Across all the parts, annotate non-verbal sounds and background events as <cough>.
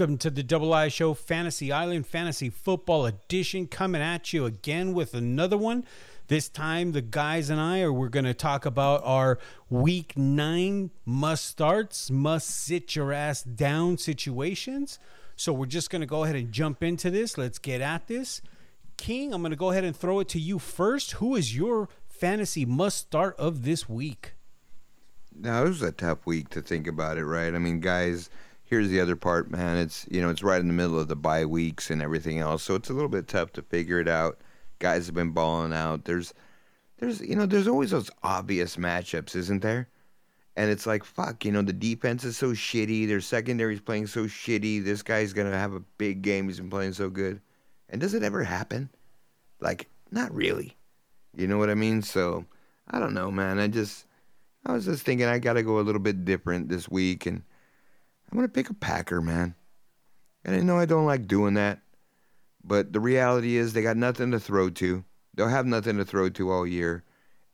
Welcome to the Double I Show Fantasy Island Fantasy Football Edition, coming at you again with another one. This time, the guys and I are we're going to talk about our Week Nine must starts, must sit your ass down situations. So we're just going to go ahead and jump into this. Let's get at this. King, I'm going to go ahead and throw it to you first. Who is your fantasy must start of this week? Now, it was a tough week to think about it, right? I mean, guys here's the other part, man. It's you know it's right in the middle of the bye weeks and everything else, so it's a little bit tough to figure it out. Guys have been balling out. There's there's you know there's always those obvious matchups, isn't there? And it's like fuck, you know the defense is so shitty. Their secondary's playing so shitty. This guy's gonna have a big game. He's been playing so good. And does it ever happen? Like not really. You know what I mean? So I don't know, man. I just I was just thinking I got to go a little bit different this week and I'm going to pick a Packer, man. And I know I don't like doing that, but the reality is they got nothing to throw to. They'll have nothing to throw to all year.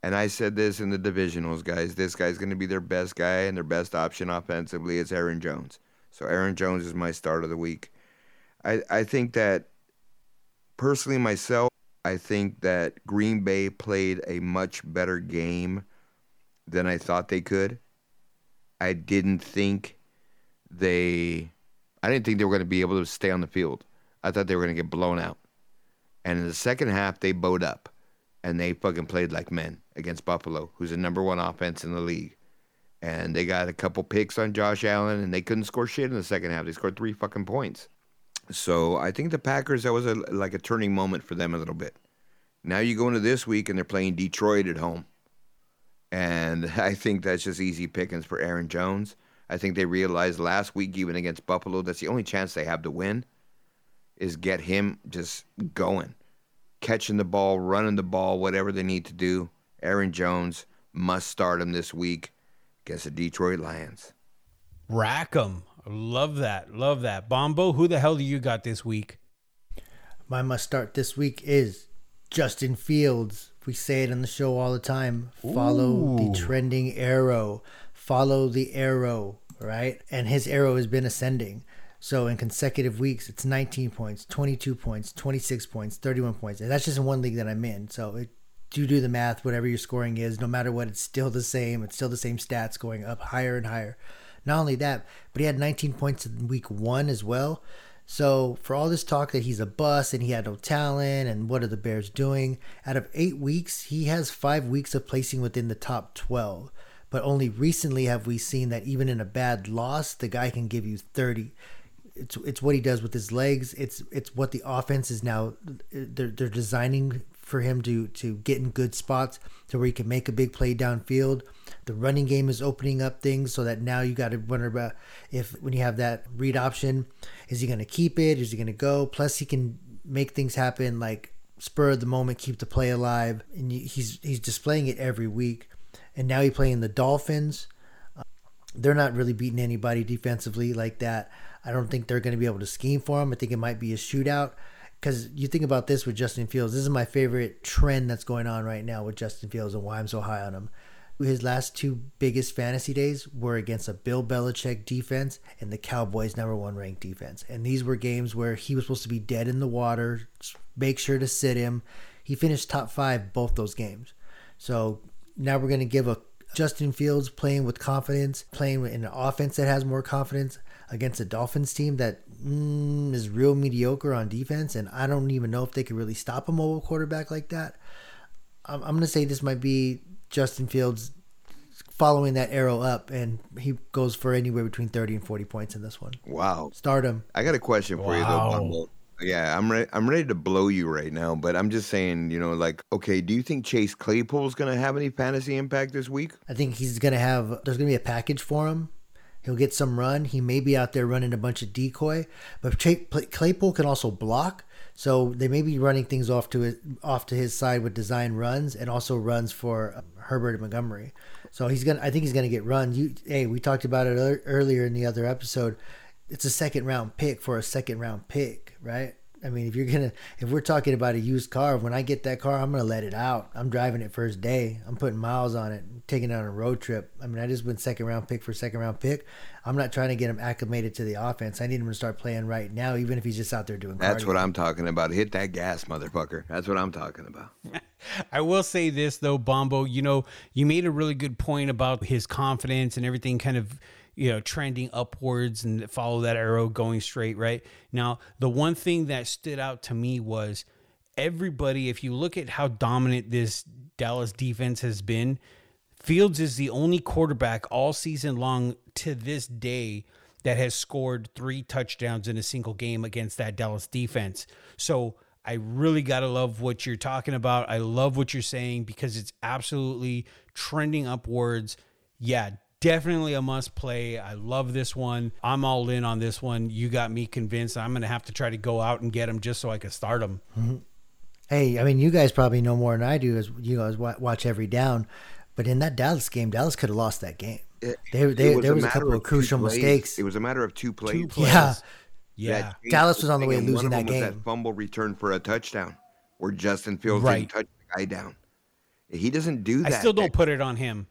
And I said this in the divisionals, guys. This guy's going to be their best guy and their best option offensively. It's Aaron Jones. So Aaron Jones is my start of the week. I, I think that personally myself, I think that Green Bay played a much better game than I thought they could. I didn't think they I didn't think they were going to be able to stay on the field. I thought they were going to get blown out. And in the second half, they bowed up and they fucking played like men against Buffalo, who's the number one offense in the league. And they got a couple picks on Josh Allen and they couldn't score shit in the second half. They scored three fucking points. So I think the Packers, that was a, like a turning moment for them a little bit. Now you go into this week and they're playing Detroit at home. And <laughs> I think that's just easy pickings for Aaron Jones. I think they realized last week, even against Buffalo, that's the only chance they have to win is get him just going, catching the ball, running the ball, whatever they need to do. Aaron Jones must start him this week against the Detroit Lions. Rack 'em. Love that. Love that. Bombo, who the hell do you got this week? My must start this week is Justin Fields. We say it on the show all the time. Follow Ooh. the trending arrow follow the arrow, right? And his arrow has been ascending. So in consecutive weeks, it's 19 points, 22 points, 26 points, 31 points. And that's just in one league that I'm in. So it, you do the math, whatever your scoring is, no matter what, it's still the same. It's still the same stats going up higher and higher. Not only that, but he had 19 points in week one as well. So for all this talk that he's a bust and he had no talent and what are the Bears doing, out of eight weeks, he has five weeks of placing within the top 12. But only recently have we seen that even in a bad loss, the guy can give you 30. It's it's what he does with his legs. It's it's what the offense is now. They're they're designing for him to to get in good spots to where he can make a big play downfield. The running game is opening up things so that now you got to wonder about if when you have that read option, is he going to keep it? Is he going to go? Plus, he can make things happen like spur of the moment, keep the play alive, and he's he's displaying it every week and now he's playing the Dolphins. Uh, they're not really beating anybody defensively like that. I don't think they're going to be able to scheme for him. I think it might be a shootout. Because you think about this with Justin Fields, this is my favorite trend that's going on right now with Justin Fields and why I'm so high on him. His last two biggest fantasy days were against a Bill Belichick defense and the Cowboys' number one ranked defense. And these were games where he was supposed to be dead in the water, make sure to sit him. He finished top five both those games. So now we're going to give a Justin Fields playing with confidence, playing in an offense that has more confidence against a Dolphins team that mm, is real mediocre on defense, and I don't even know if they could really stop a mobile quarterback like that. I'm, I'm going to say this might be Justin Fields following that arrow up, and he goes for anywhere between 30 and 40 points in this one. Wow. Stardom. I got a question for wow. you, though, yeah, I'm ready. I'm ready to blow you right now, but I'm just saying, you know, like, okay, do you think Chase Claypool's going to have any fantasy impact this week? I think he's going to have. There's going to be a package for him. He'll get some run. He may be out there running a bunch of decoy, but Claypool can also block. So they may be running things off to his, off to his side with design runs and also runs for um, Herbert and Montgomery. So he's gonna. I think he's gonna get run. You, hey, we talked about it earlier in the other episode. It's a second round pick for a second round pick right? I mean, if you're gonna, if we're talking about a used car, when I get that car, I'm gonna let it out. I'm driving it first day. I'm putting miles on it, taking it on a road trip. I mean, I just went second round pick for second round pick. I'm not trying to get him acclimated to the offense. I need him to start playing right now, even if he's just out there doing. That's cardio. what I'm talking about. Hit that gas, motherfucker. That's what I'm talking about. <laughs> I will say this though, Bombo. You know, you made a really good point about his confidence and everything, kind of you know trending upwards and follow that arrow going straight. Right now, the one thing that stood out to me was everybody. If you look at how dominant this Dallas defense has been, Fields is the only quarterback all season long to this day that has scored three touchdowns in a single game against that Dallas defense. So I really got to love what you're talking about. I love what you're saying because it's absolutely trending upwards. Yeah, definitely a must play. I love this one. I'm all in on this one. You got me convinced. I'm going to have to try to go out and get him just so I can start him. Mm-hmm. Hey, I mean, you guys probably know more than I do as you guys wa- watch every down. But in that Dallas game, Dallas could have lost that game. It- They, it they, there was a matter couple of two crucial plays. mistakes. It was a matter of two plays. Two plays. Yeah. Yeah. that changed Dallas was on the way of and one losing of that them was game. fumble return for a touchdown, where Justin Fields Right. didn't touch the guy down. He doesn't do that. I still don't put it on him.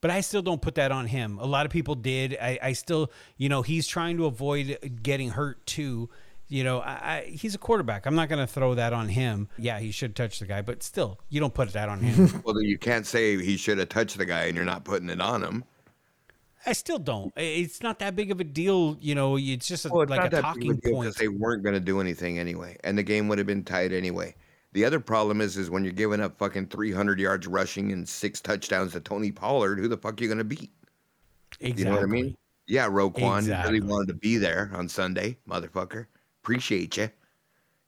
But I still don't put that on him. A lot of people did. I, I still, you know, he's trying to avoid getting hurt too. You know, I, I, he's a quarterback. I'm not going to throw that on him. Yeah, he should touch the guy, but still, you don't put that on him. <laughs> Well, then you can't say he should have touched the guy, and you're not putting it on him. I still don't. It's not that big of a deal. You know, it's just a, Well, it's like a talking a point. because they weren't going to do anything anyway, and the game would have been tied anyway. The other problem is, is when you're giving up fucking 300 yards rushing and six touchdowns to Tony Pollard, who the fuck are you going to beat? exactly. You know what I mean? Yeah, Roquan Exactly. really wanted to be there on Sunday, motherfucker. Appreciate you.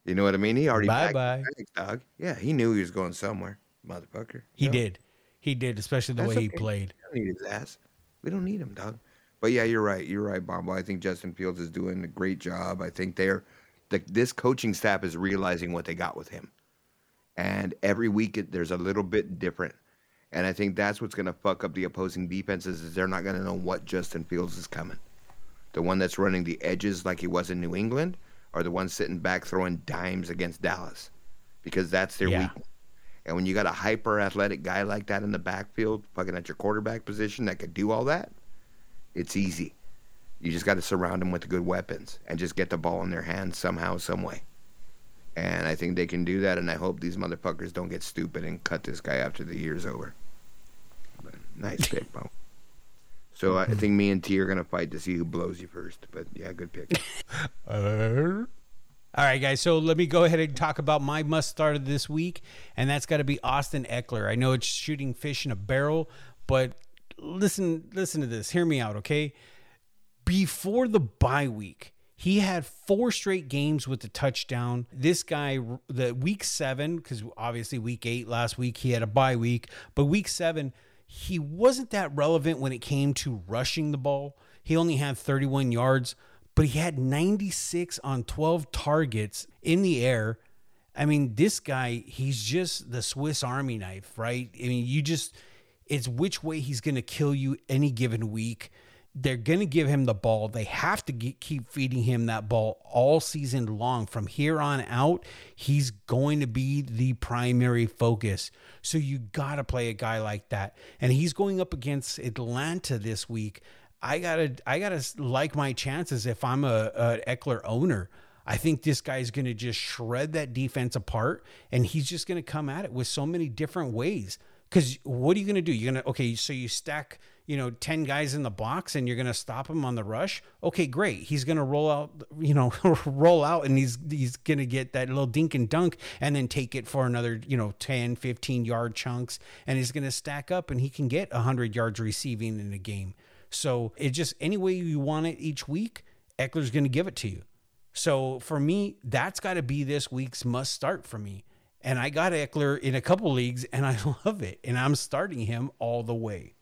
You know what I mean? He already Bye bye. dog. Yeah, he knew he was going somewhere, motherfucker. He No, did. He did, especially the That's way he played. We don't need his ass. We don't need him, dog. But yeah, you're right. You're right, Bombo. I think Justin Fields is doing a great job. I think they're the, this coaching staff is realizing what they got with him, and every week it, there's a little bit different. And I think that's what's going to fuck up the opposing defenses is they're not going to know what Justin Fields is coming. The one that's running the edges like he was in New England, or the one sitting back throwing dimes against Dallas, because that's their Yeah. weakness. And when you got a hyper athletic guy like that in the backfield, fucking at your quarterback position that could do all that, it's easy. You just got to surround them with good weapons and just get the ball in their hands somehow, some way. And I think they can do that. And I hope these motherfuckers don't get stupid and cut this guy after the year's over. But nice pick, Bo. <laughs> So I think me and T are gonna fight to see who blows you first. But yeah, good pick. <laughs> All right, guys. So let me go ahead and talk about my must start of this week, and that's got to be Austin Ekeler. I know it's shooting fish in a barrel, but listen, listen to this. Hear me out, okay? Before the bye week, he had four straight games with the touchdown. This guy, the week seven, because obviously week eight last week he had a bye week, but week seven he wasn't that relevant when it came to rushing the ball. He only had 31 yards, but he had 96 on 12 targets in the air. I mean, this guy, he's just the Swiss Army knife, right? I mean, you just, it's which way he's going to kill you any given week. They're going to give him the ball. They have to get, keep feeding him that ball all season long. From here on out, he's going to be the primary focus. So you got to play a guy like that. And he's going up against Atlanta this week. I gotta, I gotta like my chances if I'm a, a Ekeler owner. I think this guy's going to just shred that defense apart, and he's just going to come at it with so many different ways. Because what are you going to do? You're going to okay, so you stack, you know, ten guys in the box, and you're going to stop him on the rush. Okay, great. He's going to roll out, <laughs> you know, <laughs> roll out, and he's he's going to get that little dink and dunk, and then take it for another, you know, 10, 15 yard chunks, and he's going to stack up, and he can get hundred yards receiving in a game. So it just any way you want it each week, Ekeler's going to give it to you. So for me, that's got to be this week's must start for me. And I got Ekeler in a couple leagues and I <laughs> love it. And I'm starting him all the way.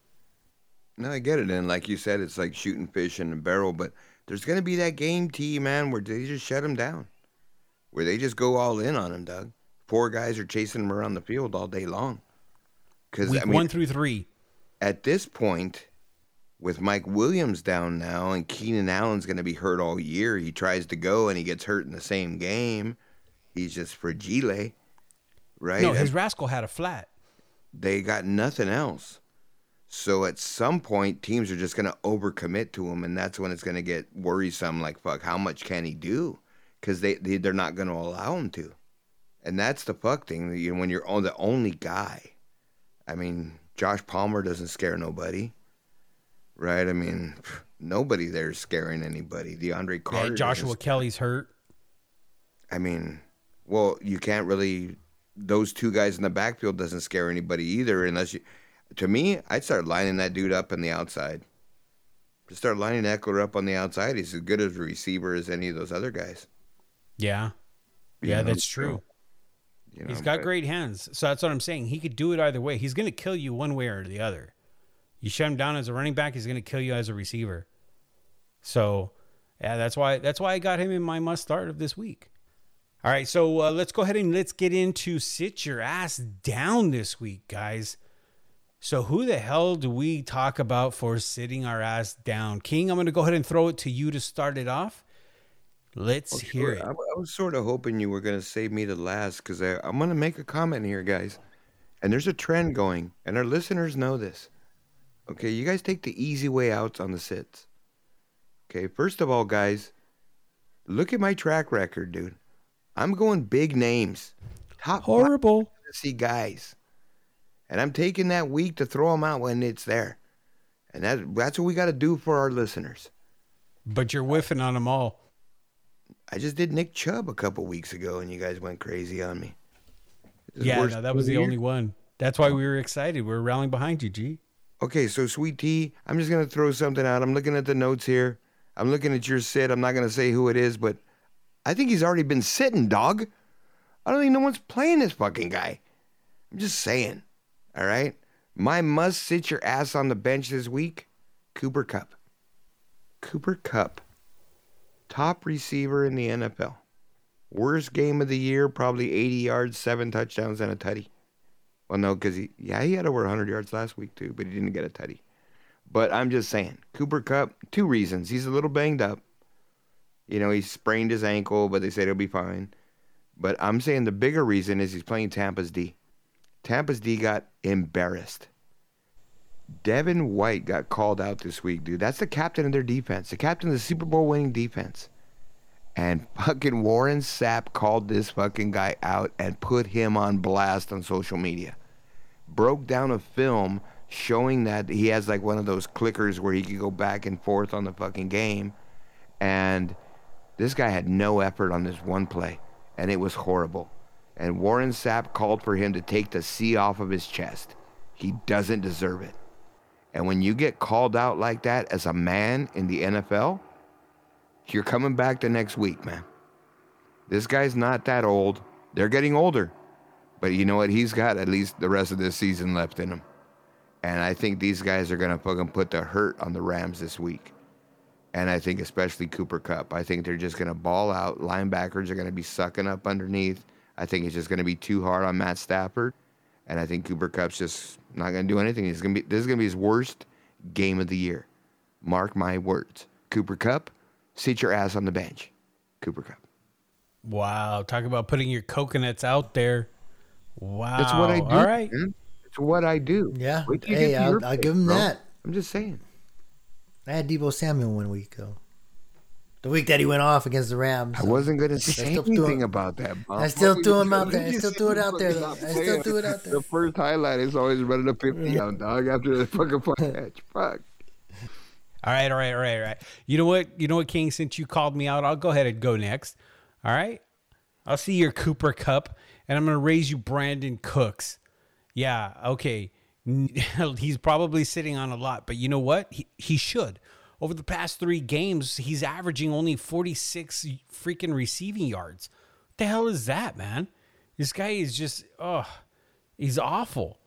No, I get it. And like you said, it's like shooting fish in a barrel. But there's going to be that game, T, man, where they just shut him down, where they just go all in on him, Doug. Four guys are chasing him around the field all day long. Because I mean, one through three. at this point, with Mike Williams down now and Keenan Allen's going to be hurt all year, he tries to go and he gets hurt in the same game. He's just fragile, right? No, his rascal had a flat. they got nothing else. So at some point, teams are just going to overcommit to him, and that's when it's going to get worrisome. Like, fuck, how much can he do? Because they, they they're not going to allow him to, and that's the fuck thing. that You know, when you're on the only guy, I mean, Josh Palmer doesn't scare nobody, right? I mean, nobody there's scaring anybody. DeAndre Yeah, Carter, Joshua Kelley's hurt. I mean, well, you can't really. Those two guys in the backfield doesn't scare anybody either, unless you. To me, I'd start lining that dude up on the outside. Just start lining Ekeler up on the outside. He's as good as a receiver as any of those other guys. Yeah. You Yeah, know, that's true. You know, He's got but- great hands. So that's what I'm saying. He could do it either way. He's going to kill you one way or the other. You shut him down as a running back, he's going to kill you as a receiver. So, yeah, that's why that's why I got him in my must start of this week. All right, so uh, let's go ahead and let's get into sit your ass down this week, guys. So who the hell do we talk about for sitting our ass down? King, I'm going to go ahead and throw it to you to start it off. Let's Well, hear sure. it. I, I was sort of hoping you were going to save me to last because I'm going to make a comment here, guys. And there's a trend going, and our listeners know this. Okay, you guys take the easy way outs on the sits. Okay, first of all, guys, look at my track record, dude. I'm going big names, top Horrible. fantasy guys, and I'm taking that week to throw them out when it's there. And that, that's what we got to do for our listeners. But you're whiffing on them all. I just did Nick Chubb a couple weeks ago, and you guys went crazy on me. Yeah, no, that was the year. only one. That's why we were excited. We are rallying behind you, G. Okay, so Sweet Tea, I'm just gonna throw something out. I'm looking at the notes here. I'm looking at your sit. I'm not gonna say who it is, but I think he's already been sitting, dog. I don't think no one's playing this fucking guy. I'm just saying. All right, my must sit your ass on the bench this week. Cooper Kupp. Cooper Kupp, top receiver in the NFL. Worst game of the year, probably 80 yards, seven touchdowns, and a tutty. Well, no, because he, yeah, he had over 100 yards last week too, but he didn't get a tutty. But I'm just saying, Cooper Kupp, two reasons. He's a little banged up. You know, he sprained his ankle, but they said he'll be fine. But I'm saying the bigger reason is he's playing Tampa's D. Tampa's D got embarrassed. Devin White got called out this week, dude. That's the captain of their defense, the captain of the Super Bowl winning defense. And fucking Warren Sapp called this fucking guy out and put him on blast on social media. Broke down a film showing that he has like one of those clickers where he could go back and forth on the fucking game. And this guy had no effort on this one play, and it was horrible. And Warren Sapp called for him to take the C off of his chest. He doesn't deserve it. And when you get called out like that as a man in the NFL, you're coming back the next week, man. This guy's not that old. They're getting older. But you know what? He's got at least the rest of this season left in him. And I think these guys are going to fucking put the hurt on the Rams this week. And I think especially Cooper Kupp. I think they're just going to ball out. Linebackers are going to be sucking up underneath. I think it's just going to be too hard on Matt Stafford. And I think Cooper Kupp's just not going to do anything. He's going to be this is going to be his worst game of the year. Mark my words. Cooper Kupp, sit your ass on the bench. Cooper Kupp. Wow, talk about putting your coconuts out there. Wow, That's what I do. All right, man. It's what I do. Yeah. Wait till you Hey, I'll, I'll pick, give him bro. that. I'm just saying. I had Deebo Samuel one week though. The week that he went off against the Rams. I wasn't going to say still threw anything it- about that. Bob. I still What threw him out there. I still threw it out there, though. I still threw it out there. The first highlight is always running a 50 down, dog, after the fucking fun <laughs> catch. Fuck. all right, all right, all right, all right. You know what? You know what, King? Since you called me out, I'll go ahead and go next. All right, I'll see your Cooper Kupp, and I'm gonna raise you Brandin Cooks. Yeah, okay. <laughs> He's probably sitting on a lot, but you know what? He he should. Over the past three games, he's averaging only 46 freaking receiving yards. What the hell is that, man? This guy is just, oh, he's awful.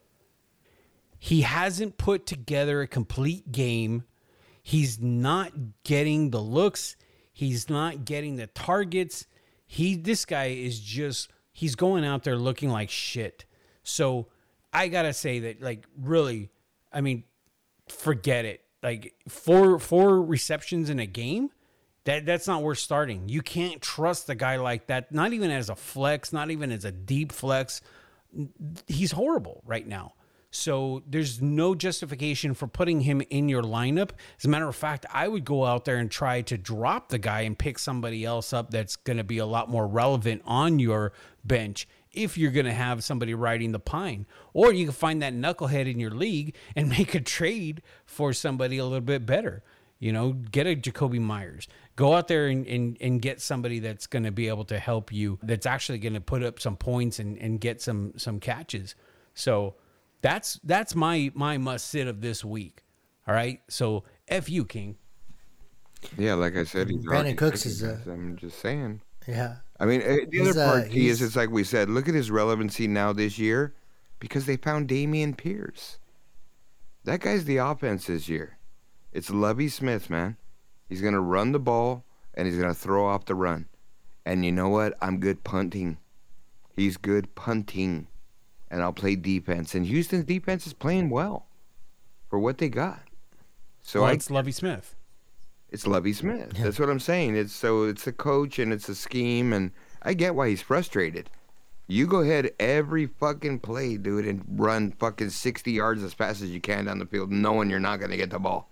He hasn't put together a complete game. He's not getting the looks. He's not getting the targets. He this guy is just he's going out there looking like shit. So I gotta say that like really, I mean, forget it. Like four four receptions in a game That that's not worth starting. You can't trust a guy like that. Not even as a flex. Not even as a deep flex. He's horrible right now. So there's no justification for putting him in your lineup. As a matter of fact, I would go out there and try to drop the guy and pick somebody else up that's going to be a lot more relevant on your bench if you're going to have somebody riding the pine. Or you can find that knucklehead in your league and <laughs> make a trade for somebody a little bit better. You know, get a Jakobi Meyers. Go out there and, and, and get somebody that's going to be able to help you, that's actually going to put up some points and, and get some some catches. So that's that's my my must sit of this week. All right. So F you, King. Yeah, like I said, he's Brandin Cooks is, this. I'm just saying. Yeah. I mean, eh, the He's, other uh, part key is it's like we said. Look at his relevancy now this year, because they found Dameon Pierce. That guy's the offense this year. It's Lovie Smith, man. He's gonna run the ball and he's gonna throw off the run. And you know what? I'm good punting. He's good punting, and I'll play defense. And Houston's defense is playing well for what they got. So well, I it's Lovie Smith. It's Lovie Smith. That's what I'm saying. It's so it's a coach and it's a scheme, and I get why he's frustrated. You go ahead every fucking play, dude, and run fucking 60 yards as fast as you can down the field, knowing you're not gonna get the ball.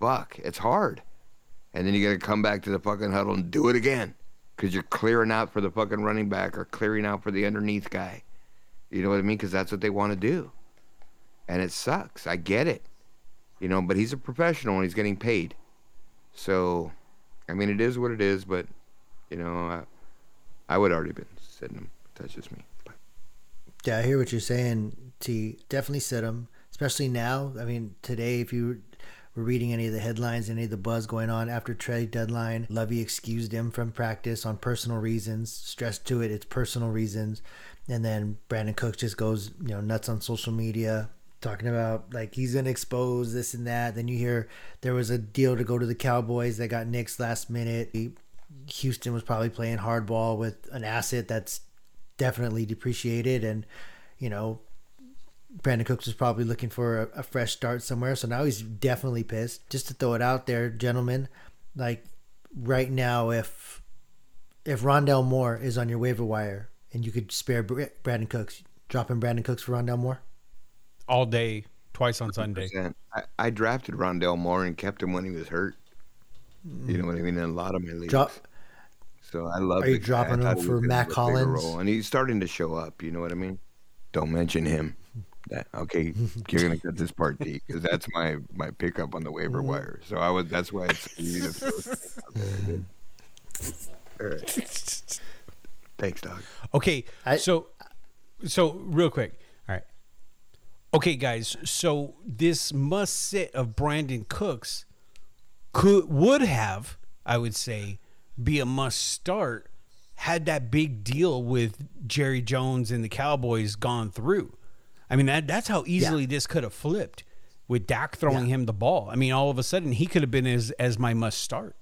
Fuck, it's hard. And then you gotta come back to the fucking huddle and do it again, because you're clearing out for the fucking running back or clearing out for the underneath guy. You know what I mean? Because that's what they want to do, and it sucks. I get it. You know, but he's a professional and he's getting paid. So, I mean, it is what it is, but, you know, I, I would already been sitting him. Touches me. But Yeah, I hear what you're saying. T definitely sit him, especially now. I mean, today, if you were reading any of the headlines, any of the buzz going on after trade deadline, Lovie excused him from practice on personal reasons. Stressed to it, it's personal reasons. And then Brandin Cooks just goes, you know, nuts on social media, talking about like he's gonna expose this and that. Then you hear there was a deal to go to the Cowboys that got nixed last minute. He- Houston was probably playing hardball with an asset that's definitely depreciated and you know Brandin Cooks was probably looking for a, a fresh start somewhere so now he's definitely pissed just to throw it out there gentlemen like right now if if Rondale Moore is on your waiver wire and you could spare Brandin Cooks dropping Brandin Cooks for Rondale Moore all day, twice on Sunday. percent. I, I drafted Rondale Moore and kept him when he was hurt. You know what I mean? In a lot of my leagues. drop So I love. Are you the guy. I dropping him for was gonna Mac have a bigger Hollins? role, and he's starting to show up. You know what I mean? Don't mention him. That okay? You're gonna cut this part D because that's my my pickup on the waiver Mm-hmm. wire. So I was. That's why it's easy to throw something out there, dude. All right. <laughs> Thanks, dog. Okay, I- so so real quick. Okay, guys. So this must sit of Brandin Cooks could would have, I would say, be a must start had that big deal with Jerry Jones and the Cowboys gone through. I mean that that's how easily this could have flipped with Dak throwing him the ball. I mean, all of a sudden he could have been as as my must start.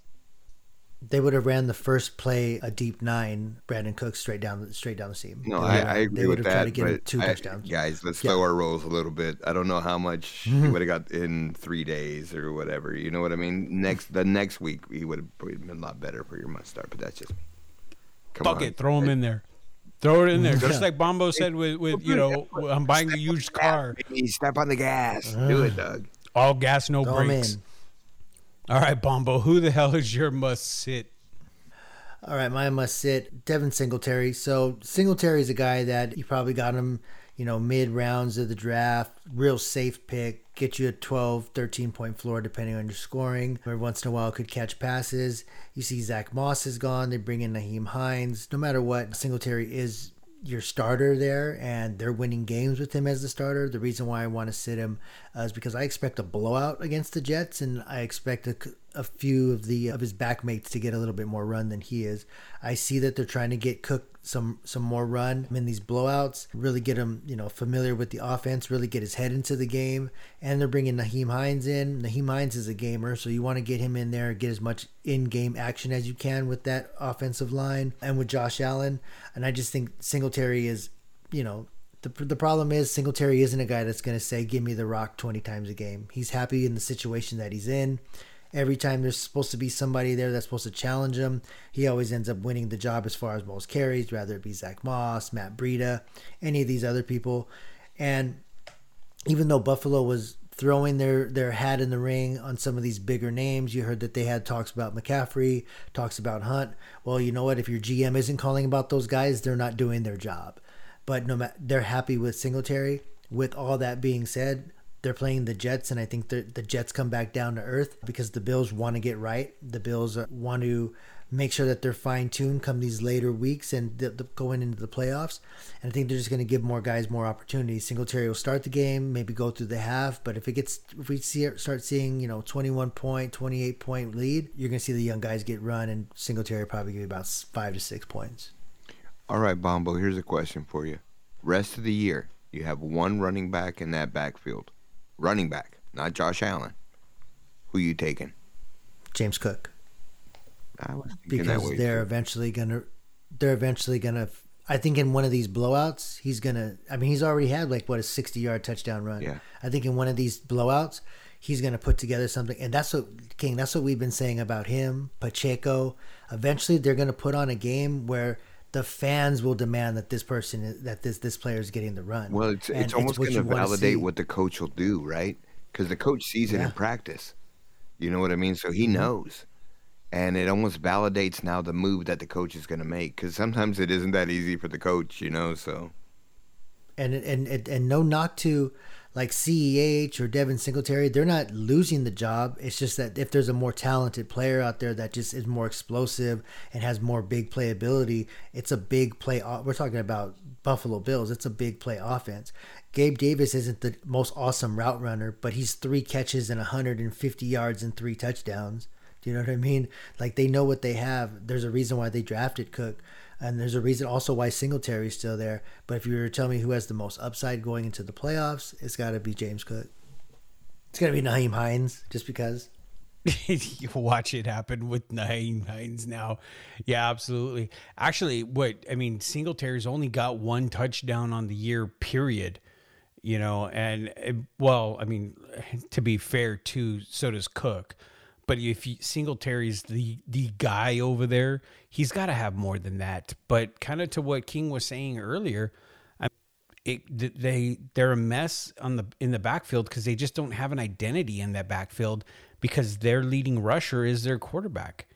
They would have ran the first play a deep nine Brandin Cooks straight down the straight down the seam No, They I, would- I they agree would with have tried that. to get him two I- touchdowns guys, let's Yeah. slow our rolls a little bit. I don't know how much he mm-hmm. would have got in three days or whatever. You know what I mean? Next, the next week he would have been a lot better for your must start. But that's just me. Come Fuck on. it, throw him in there. Throw it in there. <laughs> Just Yeah. like Bombo said with, with you know, I'm buying a used car. Baby, Step on the gas. Do it, <sighs> Doug. All gas, no Throw 'em brakes. All right, Bombo, who the hell is your must sit? All right, my must sit Devin Singletary. So Singletary is a guy that you probably got him, you know, mid rounds of the draft. Real safe pick. Get you a 12, 13 point floor depending on your scoring. Every once in a while could catch passes. You see Zach Moss is gone. They bring in Nyheim Hines. No matter what, Singletary is your starter there and they're winning games with him as the starter. The reason why I want to sit him uh, is because I expect a blowout against the Jets and I expect a, a few of the of his backmates to get a little bit more run than he is. I see that they're trying to get Cook some some more run in these blowouts, really get him, you know, familiar with the offense, really get his head into the game. And they're bringing Nyheim Hines in. Nyheim Hines is a gamer, so you want to get him in there, get as much in-game action as you can with that offensive line and with Josh Allen. And I just think Singletary is, you know, the, the problem is Singletary isn't a guy that's going to say, give me the rock 20 times a game. He's happy in the situation that he's in. Every time there's supposed to be somebody there that's supposed to challenge him, he always ends up winning the job as far as most carries, whether it be Zach Moss, Matt Breida, any of these other people. And even though Buffalo was throwing their their hat in the ring on some of these bigger names. You heard that they had talks about McCaffrey, talks about Hunt. Well, you know what? If your GM isn't calling about those guys, they're not doing their job. But no matter, they're happy with Singletary. With all that being said, they're playing the Jets, and I think the Jets come back down to earth because the Bills want to get right. The Bills uh, want to make sure that they're fine tuned come these later weeks and the, the, going into the playoffs. And I think they're just going to give more guys more opportunities. Singletary will start the game, maybe go through the half, but if it gets, if we see start seeing, you know, 21 point, 28 point lead, you're going to see the young guys get run, and Singletary probably give you about five to six points. All right, Bombo, here's a question for you. Rest of the year, you have one running back in that backfield. Running back, not Josh Allen. Who you taking? James Cook. I was because they're too. eventually gonna they're eventually gonna I think in one of these blowouts he's gonna I mean he's already had like what a sixty yard touchdown run. Yeah. I think in one of these blowouts he's gonna put together something and that's what King that's what we've been saying about him, Pacheco. Eventually they're gonna put on a game where the fans will demand that this person is, that this this player is getting the run. Well, it's it's almost going to validate what the coach will do, right? Because the coach sees it yeah. in practice. You know what I mean? So he mm-hmm. knows and it almost validates now the move that the coach is going to make because sometimes it isn't that easy for the coach, you know. So, and and and, and no knock to like CEH or Devin Singletary, they're not losing the job. It's just that if there's a more talented player out there that just is more explosive and has more big playability, it's a big play. We're talking about Buffalo Bills. It's a big play offense. Gabe Davis isn't the most awesome route runner, but he's three catches and 150 yards and three touchdowns. Do you know what I mean? Like they know what they have. There's a reason why they drafted Cook, and there's a reason also why Singletary's still there. But if you were to tell me who has the most upside going into the playoffs, it's got to be James Cook. It's got to be Nyheim Hines, just because. you <laughs> watch it happen with Nyheim Hines now. Yeah, absolutely. Actually, what I mean, Singletary's only got one touchdown on the year, period. You know, and well, I mean, <laughs> to be fair, too, so does Cook. But if you, Singletary's the the guy over there, he's got to have more than that. But kind of to what King was saying earlier, it, they they're a mess on the in the backfield because they just don't have an identity in that backfield because their leading rusher is their quarterback.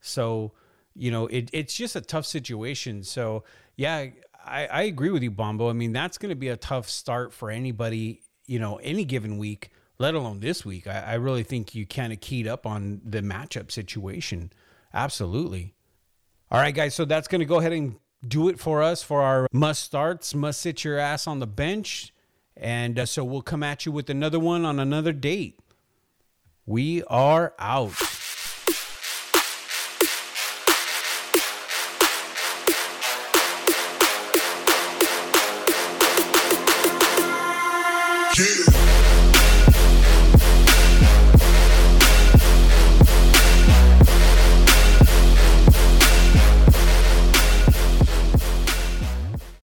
So you know it, it's just a tough situation. So yeah, I, I agree with you, Bombo. I mean that's going to be a tough start for anybody. You know, any given week let alone this week. I, I really think you kind of keyed up on the matchup situation. Absolutely. All right, guys. So that's going to go ahead and do it for us for our must starts, must sit your ass on the bench. And uh, so we'll come at you with another one on another date. We are out.